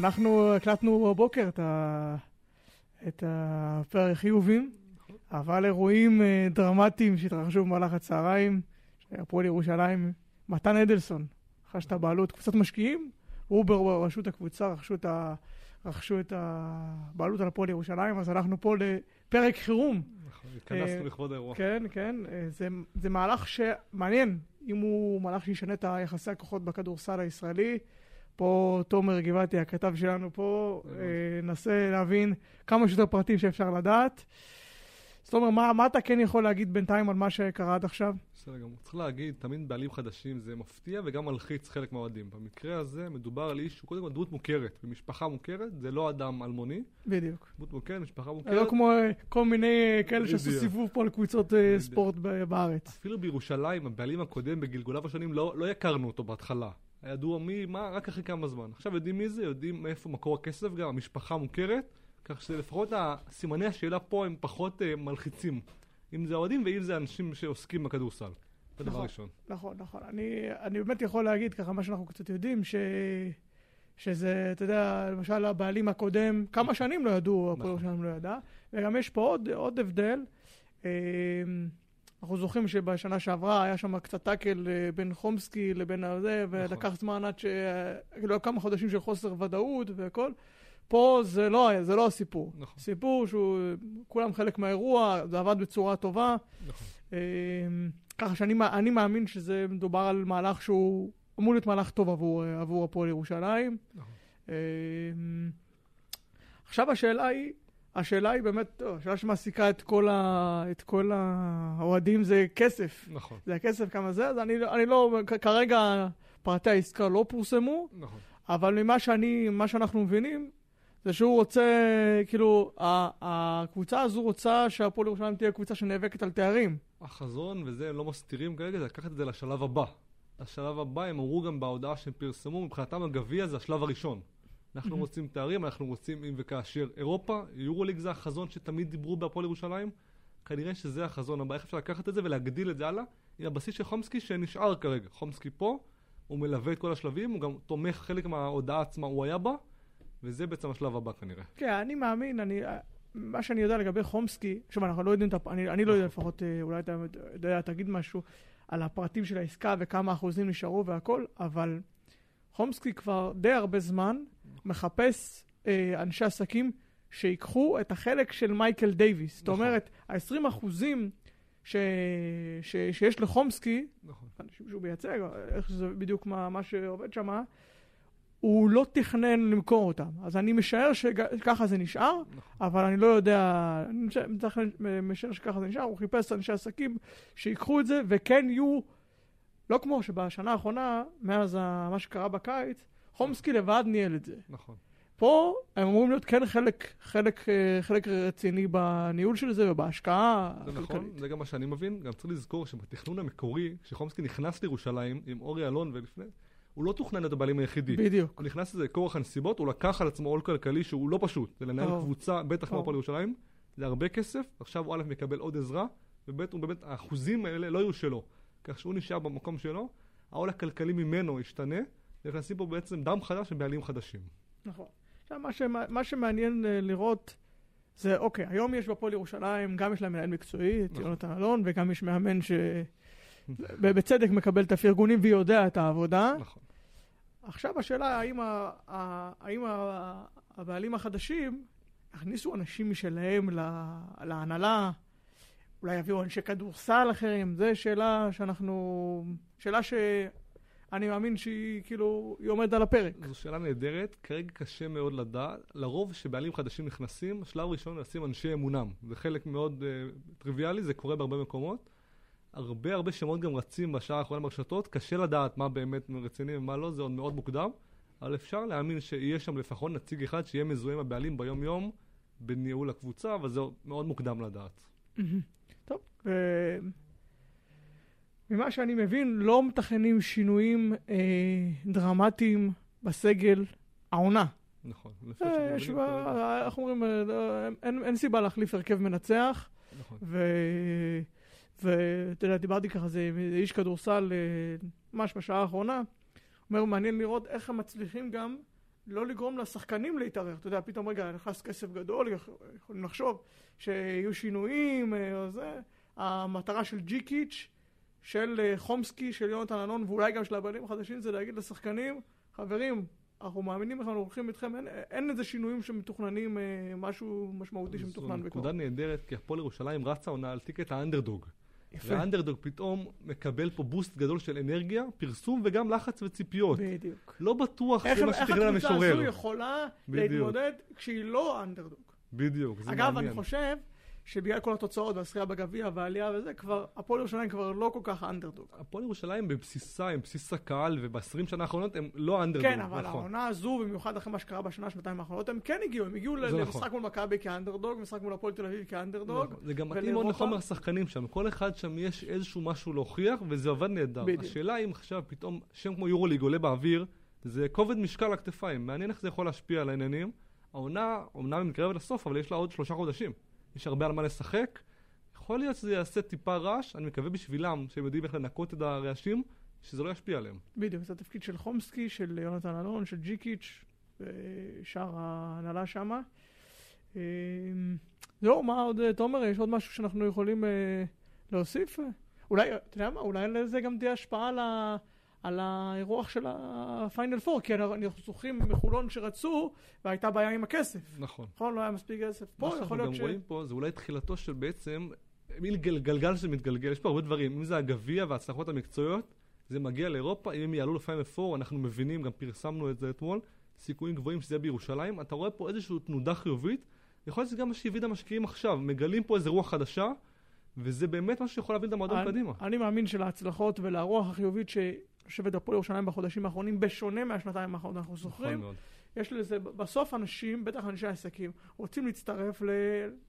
אנחנו הקלטנו בבוקר את, ה... את הפרק חיובים, אבל אירועים אה, דרמטיים שהתרחשו במהלך הצהריים, הפועל ירושלים, מתן אדלסון, רכש את הבעלות, קבוצת משקיעים, רובר בראשות הקבוצה רכשו את, ה... רכשו את הבעלות על הפועל ירושלים, אז אנחנו פה לפרק חירום. נכון, התכנסנו לכבוד האירוע. כן, כן, אה, זה, זה מהלך שמעניין, אם הוא מהלך שישנה את היחסי הכוחות בכדורסל הישראלי. פה תומר גבעתי, הכתב שלנו פה, אה, ננסה להבין כמה שיותר פרטים שאפשר לדעת. זאת אומרת, מה, מה אתה כן יכול להגיד בינתיים על מה שקרה עד עכשיו? בסדר גמור. צריך להגיד, תמיד בעלים חדשים זה מפתיע וגם מלחיץ חלק מהאוהדים. במקרה הזה מדובר על איש שהוא קודם כל דמות מוכרת, במשפחה מוכרת, זה לא אדם אלמוני. בדיוק. דמות מוכרת, משפחה מוכרת. לא כמו אה, כל מיני אה, כאלה שעשו סיבוב פה על קבוצות אה, ספורט בארץ. אפילו בירושלים, הבעלים הקודם בגלגוליו השונים, לא, לא הכרנו אותו בהתחלה. היה ידוע מי, מה, רק אחרי כמה זמן. עכשיו יודעים מי זה, יודעים מאיפה מקור הכסף גם, המשפחה מוכרת, כך שלפחות סימני השאלה פה הם פחות uh, מלחיצים. אם זה האוהדים ואם זה אנשים שעוסקים בכדורסל. זה דבר נכון, ראשון. נכון, נכון. אני, אני באמת יכול להגיד ככה, מה שאנחנו קצת יודעים, ש... שזה, אתה יודע, למשל הבעלים הקודם, כמה שנים לא ידעו, הפועל נכון. ירושלים לא ידע, וגם יש פה עוד, עוד הבדל. אה, אנחנו זוכרים שבשנה שעברה היה שם קצת טאקל אה, בין חומסקי לבין הזה, נכון. ולקח זמן עד ש... כאילו, היו כמה חודשים של חוסר ודאות והכל. פה זה לא, זה לא הסיפור. נכון. סיפור שהוא, כולם חלק מהאירוע, זה עבד בצורה טובה. נכון. אה, ככה שאני מאמין שזה מדובר על מהלך שהוא אמור להיות מהלך טוב עבור, עבור הפועל ירושלים. נכון. אה, עכשיו השאלה היא, השאלה היא באמת, השאלה שמעסיקה את כל, ה, את כל האוהדים זה כסף. נכון. זה הכסף כמה זה, אז אני, אני לא, כרגע פרטי העסקה לא פורסמו, נכון. אבל ממה שאני, מה שאנחנו מבינים, זה שהוא רוצה, כאילו, הקבוצה הזו רוצה שהפועל ירושלים תהיה קבוצה שנאבקת על תארים. החזון, וזה הם לא מסתירים כרגע, זה לקחת את זה לשלב הבא. השלב הבא, הם אמרו גם בהודעה שהם פרסמו, מבחינתם הגביע זה השלב הראשון. אנחנו רוצים תארים, אנחנו רוצים אם וכאשר אירופה, יורוליג זה החזון שתמיד דיברו בהפועל ירושלים. כנראה שזה החזון הבא, איך אפשר לקחת את זה ולהגדיל את זה הלאה עם הבסיס של חומסקי שנשאר כרגע. חומסקי פה, הוא מלווה את כל השלבים, הוא גם תומך חלק מההודעה עצמה, הוא היה בה, וזה בעצם השלב הבא כנראה. כן, אני מאמין, אני... מה שאני יודע לגבי חומסקי, עכשיו אנחנו לא יודעים, אני, אני לא יודע לפחות, אה, אולי אתה יודע, תגיד משהו על הפרטים של העסקה וכמה אחוזים נשארו והכל, אבל חומסקי כבר די הרבה זמן מחפש אה, אנשי עסקים שיקחו את החלק של מייקל דייוויס. זאת נכון. אומרת, ה-20 אחוזים ש... ש... שיש לחומסקי, נכון. אנשים שהוא מייצג, איך זה בדיוק מה, מה שעובד שם, הוא לא תכנן למכור אותם. אז אני משער שככה זה נשאר, נכון. אבל אני לא יודע, אני משער שככה זה נשאר, הוא חיפש אנשי עסקים שיקחו את זה, וכן יהיו, לא כמו שבשנה האחרונה, מאז מה שקרה בקיץ, חומסקי לבד ניהל את זה. נכון. פה הם אמורים להיות כן חלק, חלק, חלק רציני בניהול של זה ובהשקעה זה הכלכלית. נכון, זה גם מה שאני מבין. גם צריך לזכור שבתכנון המקורי, כשחומסקי נכנס לירושלים עם אורי אלון ולפני, הוא לא תוכנן את הבעלים היחידי. בדיוק. הוא נכנס לזה כורח הנסיבות, הוא לקח על עצמו עול כלכלי שהוא לא פשוט. זה לנהל או. קבוצה, בטח כמו הפועל ירושלים, זה הרבה כסף, עכשיו הוא א' מקבל עוד עזרה, וב' הוא באמת, האחוזים האלה לא יהיו שלו. כך שהוא נשאר במקום שלו, העול הכלכלי ממנו ישתנה, נכנסים פה בעצם דם חדש של בעלים חדשים. נכון. עכשיו, מה, שמה, מה שמעניין אה, לראות זה, אוקיי, היום יש בפועל ירושלים, גם יש להם מנהל מקצועי, את נכון. יונתן אלון, וגם יש מאמן שבצדק מקבל את הפרגונים ויודע את העבודה. נכון. עכשיו השאלה, האם, ה, ה, האם ה, הבעלים החדשים הכניסו אנשים משלהם להנהלה, אולי יביאו אנשי כדורסל אחרים, זו שאלה שאנחנו, שאלה ש... אני מאמין שהיא כאילו, היא עומדת על הפרק. זו שאלה נהדרת, כרגע קשה מאוד לדעת. לרוב כשבעלים חדשים נכנסים, השלב הראשון לשים אנשי אמונם. זה חלק מאוד uh, טריוויאלי, זה קורה בהרבה מקומות. הרבה הרבה שמות גם רצים בשעה האחרונה ברשתות, קשה לדעת מה באמת רציני ומה לא, זה עוד מאוד מוקדם, אבל אפשר להאמין שיהיה שם לפחות נציג אחד שיהיה מזוהה עם הבעלים ביום-יום בניהול הקבוצה, אבל זה מאוד מוקדם לדעת. טוב, ממה שאני מבין, לא מתכננים שינויים אה, דרמטיים בסגל העונה. נכון. אה, אנחנו אומרים, אה, אין סיבה להחליף הרכב מנצח. נכון. ואתה יודע, דיברתי ככה, זה איש כדורסל ממש בשעה האחרונה. אומר, מעניין לראות איך הם מצליחים גם לא לגרום לשחקנים להתערער. אתה יודע, פתאום רגע, נכנס כסף גדול, יכול- יכולים לחשוב שיהיו שינויים אה, או זה. המטרה של ג'יקיץ', של אה, חומסקי, של יונתן אלון, ואולי גם של הבעלים החדשים, זה להגיד לשחקנים, חברים, אנחנו מאמינים בכם, אנחנו הולכים איתכם, אין, אין איזה שינויים שמתוכננים, אה, משהו משמעותי זו שמתוכנן בקרוב. נקודה נהדרת, כי הפועל ירושלים רצה עונה על טיקט האנדרדוג. יפה, והאנדרדוג פתאום מקבל פה בוסט גדול של אנרגיה, פרסום וגם לחץ וציפיות. בדיוק. לא בטוח איך זה מה איך שתכנן הקבוצה הזו. יכולה בדיוק. להתמודד כשהיא לא אנדרדוג? בדיוק, זה אגב, מעניין. אני חושב שבגלל כל התוצאות והזכייה בגביע והעלייה וזה, כבר, הפועל ירושלים כבר לא כל כך אנדרדוג. הפועל ירושלים בבסיסה, עם בסיס הקהל, וב-20 שנה האחרונות הם לא אנדרדוג, כן, אבל נכון. העונה הזו, במיוחד אחרי מה שקרה בשנה, שנתיים האחרונות, הם כן הגיעו, הם הגיעו זה למשחק נכון. מול מכבי כאנדרדוג, משחק מול הפועל תל אביב כאנדרדוג. נכון. זה גם מתאים מאוד לחומר השחקנים שם, כל אחד שם יש איזשהו משהו להוכיח, וזה עובד נהדר. בדיוק. השאלה אם עכשיו פתאום שם כמו יורוליג עולה באוויר, זה כובד משקל הכתפיים, מעניין איך זה יכול להשפיע על העניינים. העונה, אומנם מתקרבת לסוף, אבל יש לה עוד שלושה חודשים. יש הרבה על מה לשחק. יכול להיות שזה יעשה טיפה רעש, אני מקווה בשבילם שהם יודעים איך לנקות את הרעשים, שזה לא ישפיע עליהם. בדיוק, זה התפקיד של חומסקי, של יונתן אלון, של ג'יקיץ', ושאר ההנהלה שמה. אה, זהו, מה עוד, אה, תומר, יש עוד משהו שאנחנו יכולים אה, להוסיף? אולי, אתה יודע מה, אולי לזה גם תהיה השפעה על, ה, על האירוח של הפיינל פור, כי אנחנו זוכרים מחולון שרצו, והייתה בעיה עם הכסף. נכון. נכון? לא היה מספיק כסף. מה פה שאנחנו יכול גם להיות ש... רואים פה זה אולי תחילתו של בעצם מין גל, גלגל שמתגלגל, יש פה הרבה דברים, אם זה הגביע וההצלחות המקצועיות, זה מגיע לאירופה, אם הם יעלו לפיינל פור, אנחנו מבינים, גם פרסמנו את זה אתמול, סיכויים גבוהים שזה יהיה בירושלים, אתה רואה פה איזושהי תנודה חיובית, יכול להיות שזה גם מה שהביא את המשקיעים עכשיו, מגלים פה איזה רוח חדשה, וזה באמת משהו שיכול להביא את המועדון קדימה. אני מאמין שלהצלחות ולרוח החיובית שיושבת הפועל ירושלים בחודשים האחרונים, בשונה מהשנתיים האחרונות, אנחנו נכון זוכרים, מאוד. יש לזה, בסוף אנשים, בטח אנשי העסקים, רוצים להצטרף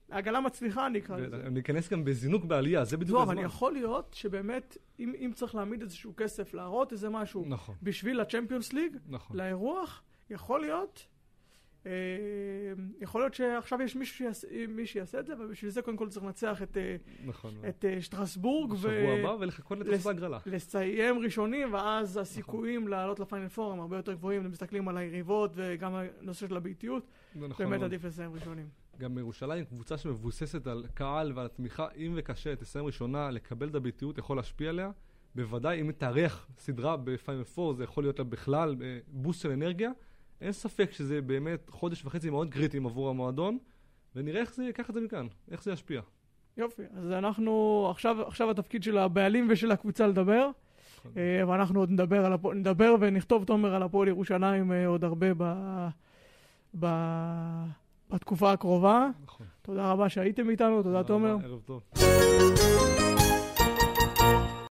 לעגלה מצליחה, אני אקרא לזה. וניכנס גם בזינוק בעלייה, זה בדיוק לא, אבל הזמן. יכול להיות שבאמת, אם, אם צריך להעמיד איזשהו כסף, להראות איזה משהו נכון, בשביל הצ'מפיונס ליג, נכון. לאירוח, יכול להיות, יכול להיות שעכשיו יש מישהו שיעשה, מי שיעשה את זה, ובשביל זה קודם כל צריך לנצח את, אה, נכון. את אה, שטרסבורג, בשבוע הבא ולחכות לס- לתוצאה הגרלה. לסיים ראשונים, ואז הסיכויים לעלות לפיינל פור הם הרבה יותר גבוהים, אם מסתכלים על היריבות וגם הנושא של הביתיות, נכון באמת מאוד. עדיף לסיים ראשונים. גם ירושלים, קבוצה שמבוססת על קהל ועל תמיכה, אם וקשה, תסיים ראשונה, לקבל את הביתיות יכול להשפיע עליה. בוודאי, אם תארח סדרה בפיינל פור, זה יכול להיות לה בכלל אה, בוסט של אנרגיה. אין ספק שזה באמת חודש וחצי מאוד קריטיים עבור המועדון, ונראה איך זה ייקח את זה מכאן, איך זה ישפיע. יופי, אז אנחנו, עכשיו, עכשיו התפקיד של הבעלים ושל הקבוצה לדבר, נכון. אה, ואנחנו עוד נדבר, על הפועל, נדבר ונכתוב תומר על הפועל ירושלים אה, עוד הרבה ב, ב, בתקופה הקרובה. נכון. תודה רבה שהייתם איתנו, תודה תומר. רבה, ערב טוב.